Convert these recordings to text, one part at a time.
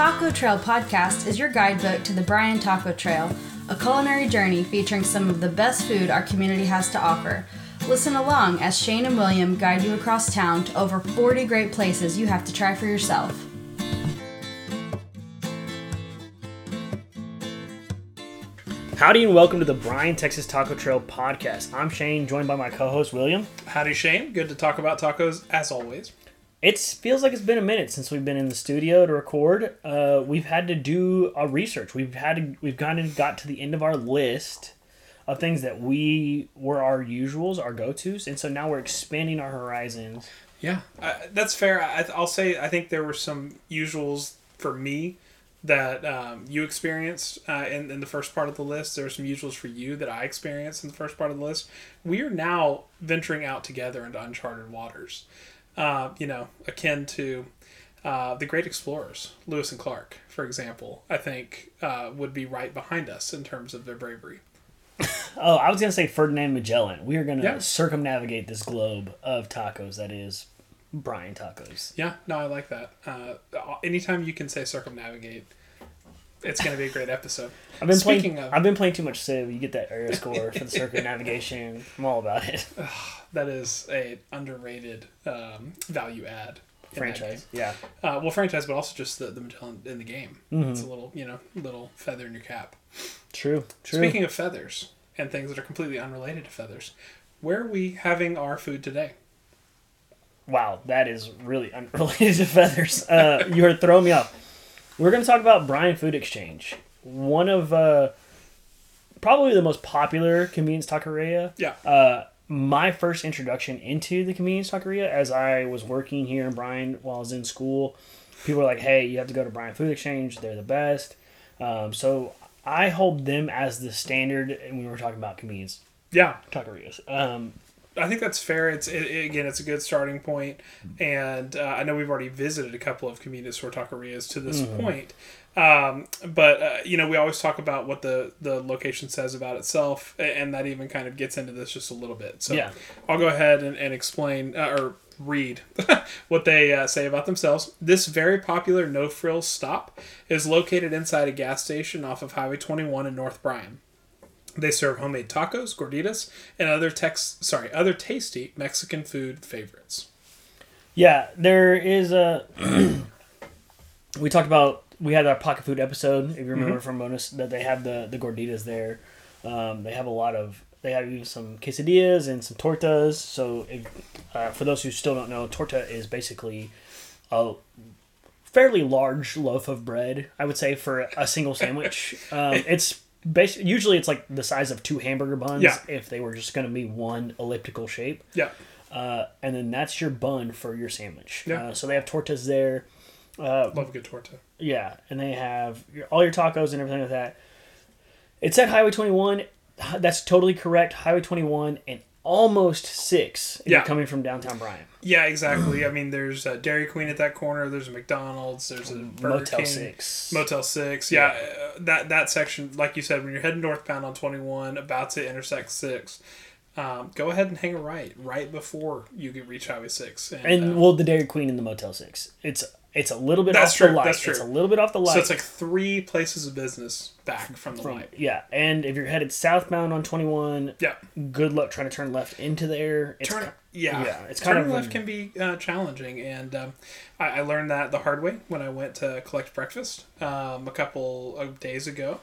Taco Trail podcast is your guidebook to the Bryan Taco Trail, a culinary journey featuring some of the best food our community has to offer. Listen along as Shane and William guide you across town to over 40 great places you have to try for yourself. Howdy and welcome to the Bryan Texas Taco Trail podcast. I'm Shane, joined by my co-host William. Howdy, Shane. Good to talk about tacos as always. It feels like it's been a minute since we've been in the studio to record. Uh, we've had to do a research. We've had to, we've kind of got to the end of our list of things that we were our usuals, our go-tos, and so now we're expanding our horizons. Yeah, uh, that's fair. I, I'll say I think there were some usuals for me that um, you experienced uh, in, in the first part of the list. There are some usuals for you that I experienced in the first part of the list. We are now venturing out together into uncharted waters. Uh, you know, akin to uh, the great explorers, Lewis and Clark, for example, I think uh, would be right behind us in terms of their bravery. Oh, I was gonna say Ferdinand Magellan. We are gonna Yeah. circumnavigate this globe of tacos that is Bryan Tacos. Yeah, no, I like that. Uh, anytime you can say circumnavigate, it's going to be a great episode. I've been Speaking playing. of- I've been playing too much Civ. You get that area score for the circuit navigation. I'm all about it. That is a underrated um, value add. Franchise. Yeah. Uh, well, franchise, but also just the, the Magellan in the game. Mm-hmm. It's a little, you know, little feather in your cap. True. True. Speaking of feathers and things that are completely unrelated to feathers, where are we having our food today? Wow, that is really unrelated to feathers. Uh, you are throwing me off. We're going to talk about Bryan Food Exchange, one of uh, probably the most popular convenience taqueria. Yeah. Uh, my first introduction into the convenience taqueria, as I was working here in Bryan while I was in school, people were like, "Hey, you have to go to Bryan Food Exchange. They're the best." Um, so I hold them as the standard when we were talking about convenience Yeah, taquerias. Um, I think that's fair. It's it, again, it's a good starting point, and uh, I know we've already visited a couple of convenience store taquerias to this point. Um, but uh, you know, we always talk about what the the location says about itself, and that even kind of gets into this just a little bit. So Yeah. I'll go ahead and, and explain uh, or read what they uh, say about themselves. This very popular no frills stop is located inside a gas station off of Highway 21 in North Bryan. They serve homemade tacos, gorditas, and other tex sorry, other tasty Mexican food favorites. Yeah, there is a. we talked about we had our pocket food episode. If you remember Mm-hmm. from bonus, that they have the the gorditas there. Um, they have a lot of. They have even some quesadillas and some tortas. So, if, uh, for those who still don't know, torta is basically a fairly large loaf of bread. I would say for a single sandwich. um, it's basically usually it's like the size of two hamburger buns. Yeah. If they were just going to be one elliptical shape Yeah. uh, and then that's your bun for your sandwich. Yeah. Uh, so they have tortas there. Uh, Love a good torta. yeah, and they have your, all your tacos and everything like that. It's at Highway 21. That's totally correct. Highway 21 and almost six. Yeah. Coming from downtown Bryan. Yeah, exactly. I mean, there's a Dairy Queen at that corner. There's a McDonald's. There's a Burger Motel King, Six. Motel Six. Yeah, uh, that that section, like you said, when you're heading northbound on 21, about to intersect six, um, go ahead and hang a right right before you can reach Highway Six. And, and uh, well, the Dairy Queen and the Motel Six. It's it's a little bit That's off true, the light. that's true. It's a little bit off the light. so it's like three places of business back from the from, light. yeah, and if you're headed southbound on 21, Yeah. good luck trying to turn left into there. It's Turn, yeah, yeah, it's kind turning of left an- can be uh, challenging, and um, I, I learned that the hard way when I went to collect breakfast um, a couple of days ago.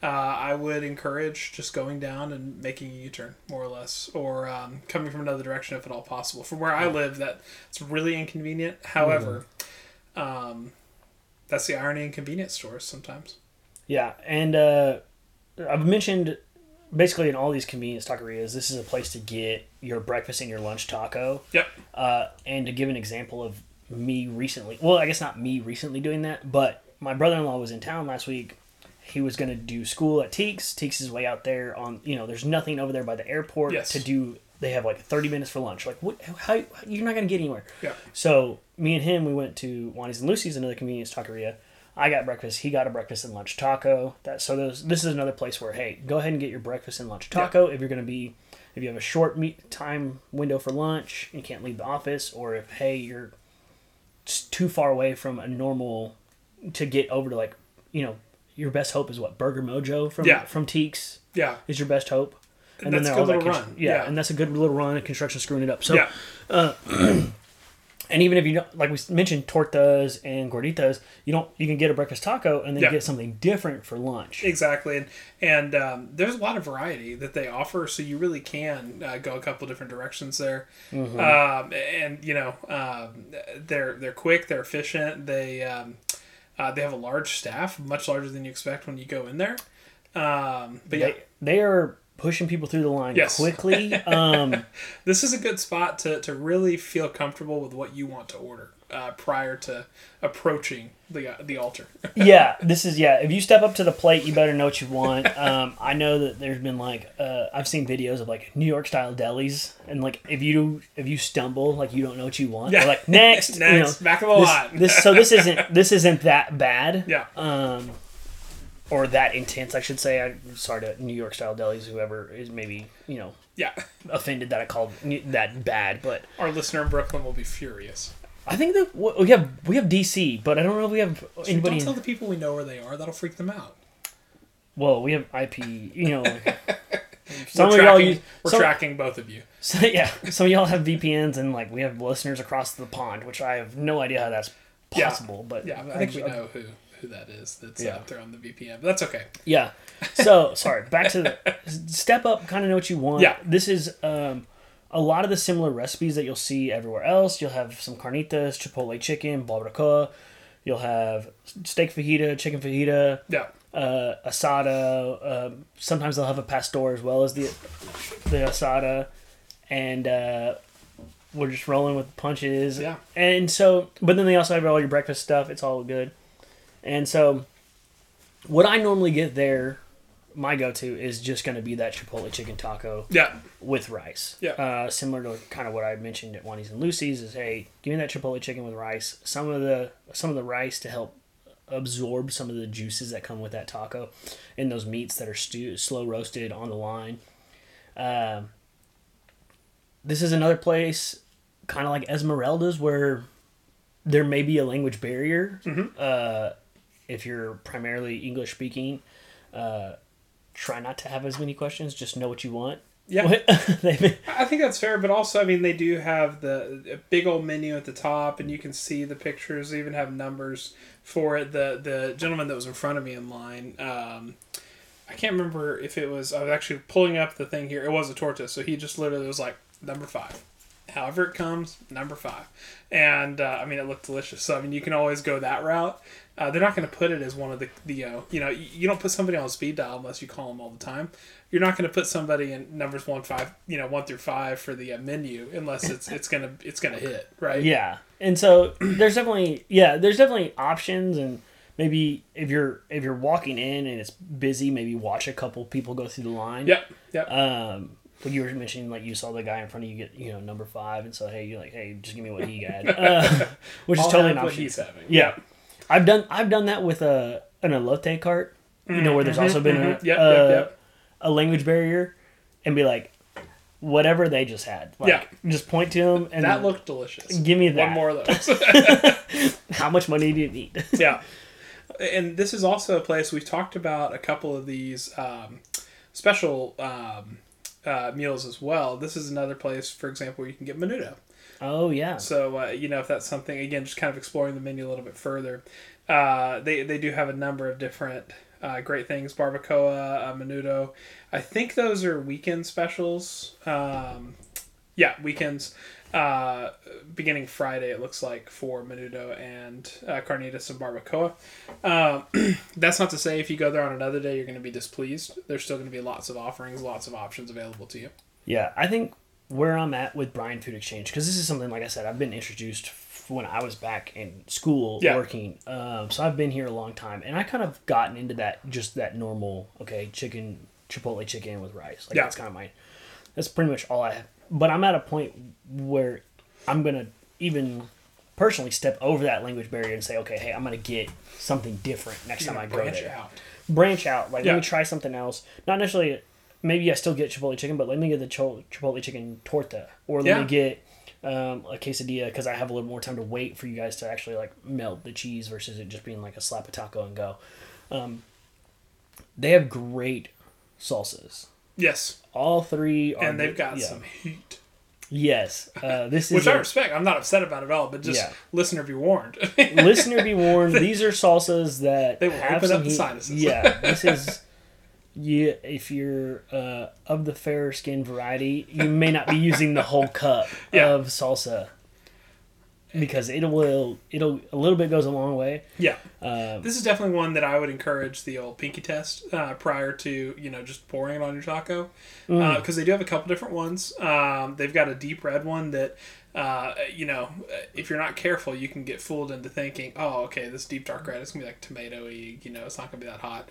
Uh, I would encourage just going down and making a U-turn, more or less, or um, coming from another direction if at all possible. From where I live, that it's really inconvenient. However, um, that's the irony in convenience stores sometimes. Yeah, and uh, I've mentioned basically in all these convenience taquerias, this is a place to get your breakfast and your lunch taco. Yep. Uh, and to give an example of me recently, well, I guess not me recently doing that, but my brother-in-law was in town last week. He was going to do school at TEEX. TEEX is way out there on, you know, there's nothing over there by the airport Yes. to do. They have like 30 minutes for lunch. Like, what? How? You're not going to get anywhere. Yeah. So me and him, we went to Juani's and Lucy's, another convenience taqueria. I got breakfast. He got a breakfast and lunch taco. That so those, this is another place where hey, go ahead and get your breakfast and lunch taco if you're going to be if you have a short meet time window for lunch, you can't leave the office, or if hey you're too far away from a normal to get over to like you know your best hope is what Burger Mojo from Yeah. from TEEX Yeah. is your best hope. And that's a they're good all that run. Yeah, Yeah. and that's a good little run and construction screwing it up. So yeah. and even if you don't like we mentioned tortas and gorditas, you don't you can get a breakfast taco and then Yeah. get something different for lunch. Exactly, and and um, there's a lot of variety that they offer, so you really can uh, go a couple different directions there. Mm-hmm. Um, and you know, um, they're they're quick, they're efficient. They um, uh, they have a large staff, much larger than you expect when you go in there. Um, but yeah, They, they are pushing people through the line Yes. quickly. Um, this is a good spot to, to really feel comfortable with what you want to order uh, prior to approaching the uh, the altar. yeah, this is yeah. If you step up to the plate, you better know what you want. Um, I know that there's been like uh, I've seen videos of like New York style delis, and like if you if you stumble, like you don't know what you want, Yeah. they're like next, you know, Next, back of the this, line. this so this isn't this isn't that bad. yeah, um, or that intense, I should say. I'm sorry to New York style delis, whoever is maybe you know yeah. offended that I called that bad, but Our listener in Brooklyn will be furious. I think that we have we have DC, but I don't know if we have anybody. Don't tell the people we know where they are. That'll freak them out. well, we have IP. You know, some we're of y'all tracking, use. we're some, tracking both of you. so, yeah, some of y'all have VPNs, and like we have listeners across the pond, which I have no idea how that's Yeah. possible. But Yeah, I think we know who who that is that's Yeah. out there on the VPN. But that's okay. Yeah. So sorry. Back to the step up. Kind of know what you want. Yeah. This is um, a lot of the similar recipes that you'll see everywhere else. You'll have some carnitas, chipotle chicken, barbacoa. You'll have steak fajita, chicken fajita, Yeah, uh, asada. Um sometimes they'll have al pastor as well as the the asada, and uh, we're just rolling with punches. Yeah. And so, but then they also have all your breakfast stuff. It's all good. And so, what I normally get there, my go-to is just going to be that chipotle chicken taco yeah, with rice. Yeah. Uh, similar to kind of what I mentioned at Juani's and Lucy's is, hey, give me that chipotle chicken with rice. Some of the some of the rice to help absorb some of the juices that come with that taco, and those meats that are stew slow roasted on the line. Um, this is another place, kind of like Esmeralda's, where there may be a language barrier. Uh, if you're primarily English speaking, uh, try not to have as many questions. Just know what you want. yeah. I think that's fair, but also, I mean, they do have the a big old menu at the top, and you can see the pictures. They even have numbers for it. The the gentleman that was in front of me in line, um, I can't remember if it was. I was actually pulling up the thing here. It was a tortoise, so he just literally was like number five. However it comes, number five, and uh, I mean it looked delicious. So I mean you can always go that route. Uh, they're not going to put it as one of the the uh, you know you, don't put somebody on speed dial unless you call them all the time. You're not going to put somebody in numbers one five you know one through five for the uh, menu unless it's it's gonna it's gonna hit right. yeah, and so there's definitely yeah, there's definitely options, and maybe if you're if you're walking in and it's busy, maybe watch a couple people go through the line. Yep. Yep. Um, like you were mentioning, like you saw the guy in front of you get you know number five, and so hey, you're like, hey, just give me what he had, uh, which is totally an what option. he's having. Yeah, I've done I've done that with a an elote cart. You know where there's also been a, mhm. Yep, uh, yep, yep. a language barrier, and be like, whatever they just had. Like, Yeah. just point to them and That looked delicious. give me that. One more of those. How much money do you need? yeah. And this is also a place we've talked about a couple of these um, special um, uh, meals as well. This is another place, for example, where you can get menudo. oh yeah, So uh, you know if that's something again, just kind of exploring the menu a little bit further. Uh, they they do have a number of different uh, great things: barbacoa, uh, menudo. I think those are weekend specials. Um, yeah, weekends. Uh, beginning Friday, it looks like for menudo and uh, carnitas and barbacoa. Um, that's not to say if you go there on another day, you're going to be displeased. There's still going to be lots of offerings, lots of options available to you. yeah. I think where I'm at with Bryan Food Exchange because this is something like I said I've been introduced when I was back in school Yeah. working. Um, so I've been here a long time, and I kind of gotten into that just that normal okay chicken chipotle chicken with rice. Like Yeah. that's kind of my that's pretty much all I have. But I'm at a point where I'm gonna even personally step over that language barrier and say, okay, hey, I'm gonna get something different next You're time I go branch there. out. Branch out, like Yeah. let me try something else. Not necessarily. Maybe I still get chipotle chicken, but let me get the chipotle chicken torta, or let Yeah. me get um, a quesadilla because I have a little more time to wait for you guys to actually like melt the cheese versus it just being like a slap a taco and go. Um, they have great salsas. Yes, All three are and they've got yeah. some heat, Yes, uh, this is which I respect. I'm not upset about it at all, but just Yeah. listener be warned. listener be warned. These are salsas that They will have open some up the heat. sinuses. Yeah, this is. Yeah, if you're uh, of the fairer skin variety, you may not be using the whole cup Yeah. of salsa because it will it'll a little bit goes a long way. yeah, Um, this is definitely one that I would encourage the old pinky test uh, prior to you know just pouring it on your taco because they do have a couple different ones. Um, they've got a deep red one that. Uh, you know, if you're not careful, you can get fooled into thinking, "Oh, okay, this deep dark red is gonna be like tomatoey. You know, it's not gonna be that hot."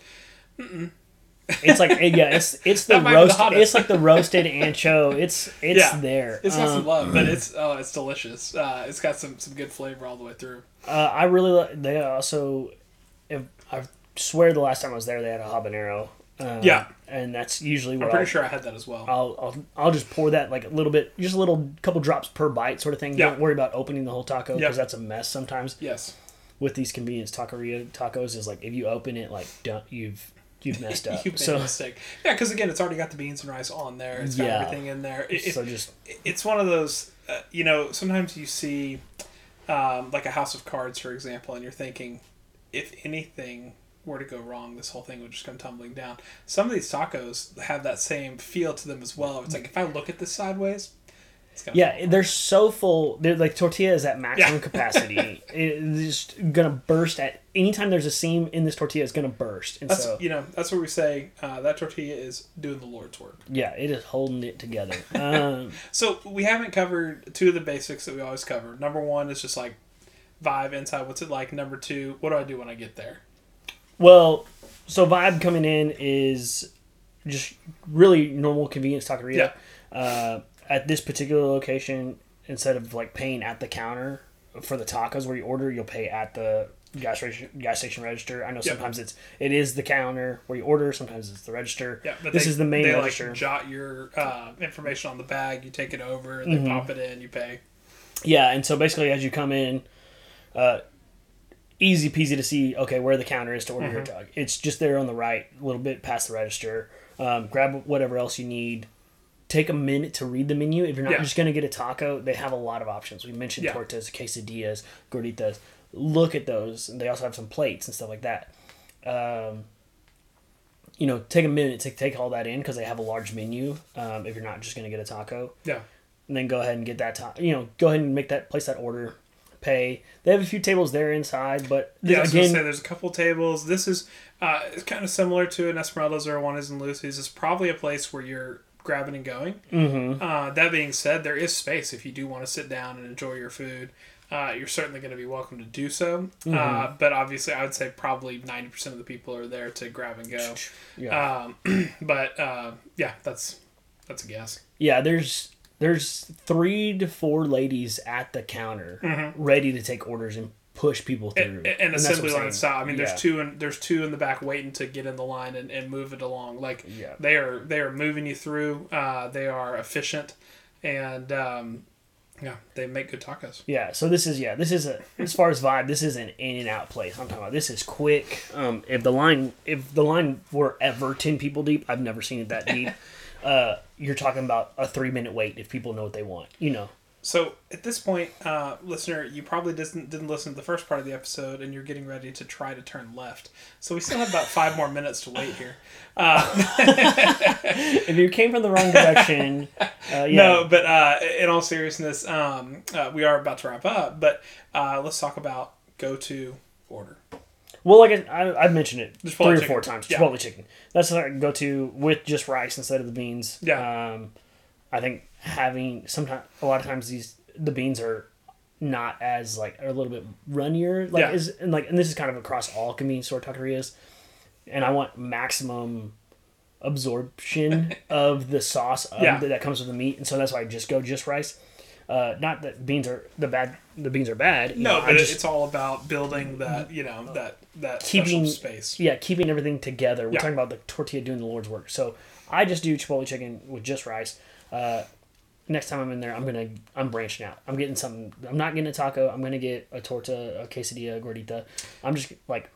It's like yeah, it's it's the be the it's like the roasted ancho. It's it's Yeah, there. It's got Um, some love, but it's oh, it's delicious. Uh, it's got some some good flavor all the way through. Uh, I really like. they also, if I swear the last time I was there they had a habanero. Um, Yeah. and that's usually what I'm pretty I'll, sure I had that as well. I'll, I'll I'll just pour that like a little bit, just a little couple drops per bite sort of thing. Yeah. Don't worry about opening the whole taco Yep. because that's a mess sometimes yes, with these convenience taqueria tacos. Is like if you open it like don't you've you've messed up. you made so a mistake. Yeah, because again, it's already got the beans and rice on there. It's got Yeah. everything in there. It, it- so just it's one of those. Uh, you know, sometimes you see um, like a House of Cards, for example, and you're thinking, if anything were to go wrong, this whole thing would just come tumbling down. Some of these tacos have that same feel to them as well. It's like if I look at this sideways, yeah, they're so full. They're like tortilla is at maximum Yeah. capacity. it's just gonna burst at anytime there's a seam in this tortilla. It's gonna burst, and That's so you know that's what we say. Uh, that tortilla is doing the Lord's work. yeah, it is holding it together. Um, So we haven't covered two of the basics that we always cover. Number one is just like vibe inside. What's it like? Number two, what do I do when I get there? well, so vibe coming in is just really normal convenience taqueria. Uh, at this particular location, instead of like paying at the counter for the tacos where you order, you'll pay at the gas station gas station register. I know sometimes it's it is the counter where you order. Sometimes it's the register. Yeah, but this they, is the main they register. like jot your uh, information on the bag. You take it over, they Mm-hmm. pop it in, you pay. Yeah, and so basically, as you come in, uh, easy peasy to see. Okay, where the counter is to order your dog. It's just there on the right, a little bit past the register. Um, grab whatever else you need. Take a minute to read the menu. If you're not Yeah. just going to get a taco, they have a lot of options. We mentioned Yeah. tortas, quesadillas, gorditas. Look at those, and they also have some plates and stuff like that. Um, you know, take a minute to take all that in because they have a large menu. Um, if you're not just going to get a taco, Yeah, and then go ahead and get that top. You know, go ahead and make that place that order, pay. They have a few tables there inside, but yeah. I was gonna again, say there's a couple tables. This is uh, it's kind of similar to an Esmeralda's or a is in Lucy's. It's probably a place where you're grabbing and going. mhm. Uh, that being said, there is space if you do want to sit down and enjoy your food. Uh, you're certainly going to be welcome to do so. Mm-hmm. Uh, but obviously, I would say probably 90% of the people are there to grab and go. yeah, Um, but uh, yeah, that's that's a guess. yeah. There's there's three to four ladies at the counter ready to take orders and push people through. And, and assembly line style. I mean, Yeah. there's two in there's two in the back waiting to get in the line and, and move it along. Like Yeah. they are they are moving you through. Uh, they are efficient, and um, yeah, they make good tacos. Yeah, so this is yeah, this is a as far as vibe, this is an in and out place. I'm talking about this is quick. Um, if the line if the line were ever ten people deep, I've never seen it that deep. uh, you're talking about a three minute wait if people know what they want. You know. So at this point, uh, listener, you probably didn't didn't listen to the first part of the episode, and you're getting ready to try to turn left. So we still have about five more minutes to wait here. If you came from the wrong direction, uh, yeah, No, but uh, in all seriousness, um, uh, we are about to wrap up. But uh, let's talk about go to order. Well, like I, I, I've mentioned it Chipotle three or chicken. four times. Yeah. Chipotle chicken. That's what I go to with just rice instead of the beans. Yeah. Um, I think having sometimes a lot of times these the beans are not as like are a little bit runnier. Like Yeah. is and like and this is kind of across all convenience store taquerias. And I want maximum absorption of the sauce of Yeah. the, that comes with the meat, and so that's why I just go just rice. Uh, not that beans are the bad. The beans are bad. No, know, but just it's all about building that you know that that Keeping- space. yeah, keeping everything together. We're Yeah. talking about the tortilla doing the Lord's work. So I just do Chipotle chicken with just rice. Uh, next time I'm in there, I'm gonna I'm branching out. I'm getting something. I'm not getting a taco. I'm gonna get a torta, a quesadilla, a gordita. I'm just like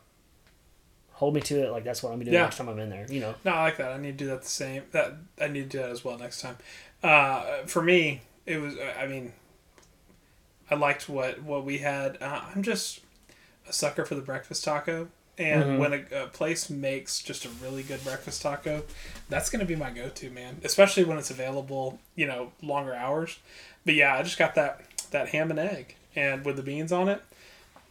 hold me to it. Like that's what I'm gonna do Yeah. next time I'm in there. You know. No, I like that. I need to do that the same. That I need to do that as well next time. Uh, for me, it was. I mean, I liked what what we had. Uh, I'm just a sucker for the breakfast taco, and Mhm. when a, a place makes just a really good breakfast taco, that's gonna be my go to man. Especially when it's available, you know, longer hours. But yeah, I just got that that ham and egg, and with the beans on it,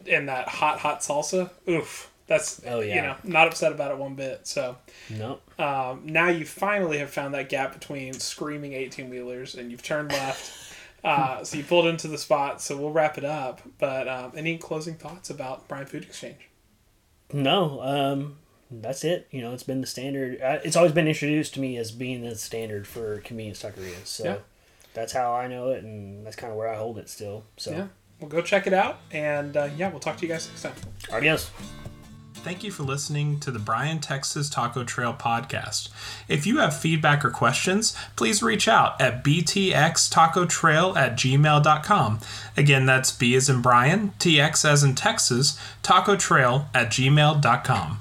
and that hot hot salsa. Oof. That's Oh, yeah. you know not upset about it one bit. So No. um, now you finally have found that gap between screaming 18 wheelers and you've turned left. Uh, so you pulled into the spot. So we'll wrap it up. But um, any closing thoughts about Bryan Food Exchange? No. Um. That's it. You know, it's been the standard. It's always been introduced to me as being the standard for convenience taquerias. So Yeah. that's how I know it, and that's kind of where I hold it still. So. Yeah. Well, go check it out. And uh, yeah, we'll talk to you guys next time. Adios. Thank you for listening to the Bryan Texas Taco Trail podcast. If you have feedback or questions, please reach out at btxtacotrail at gmail.com. Again, that's B as in Bryan, TX as in Texas, taco trail at gmail.com.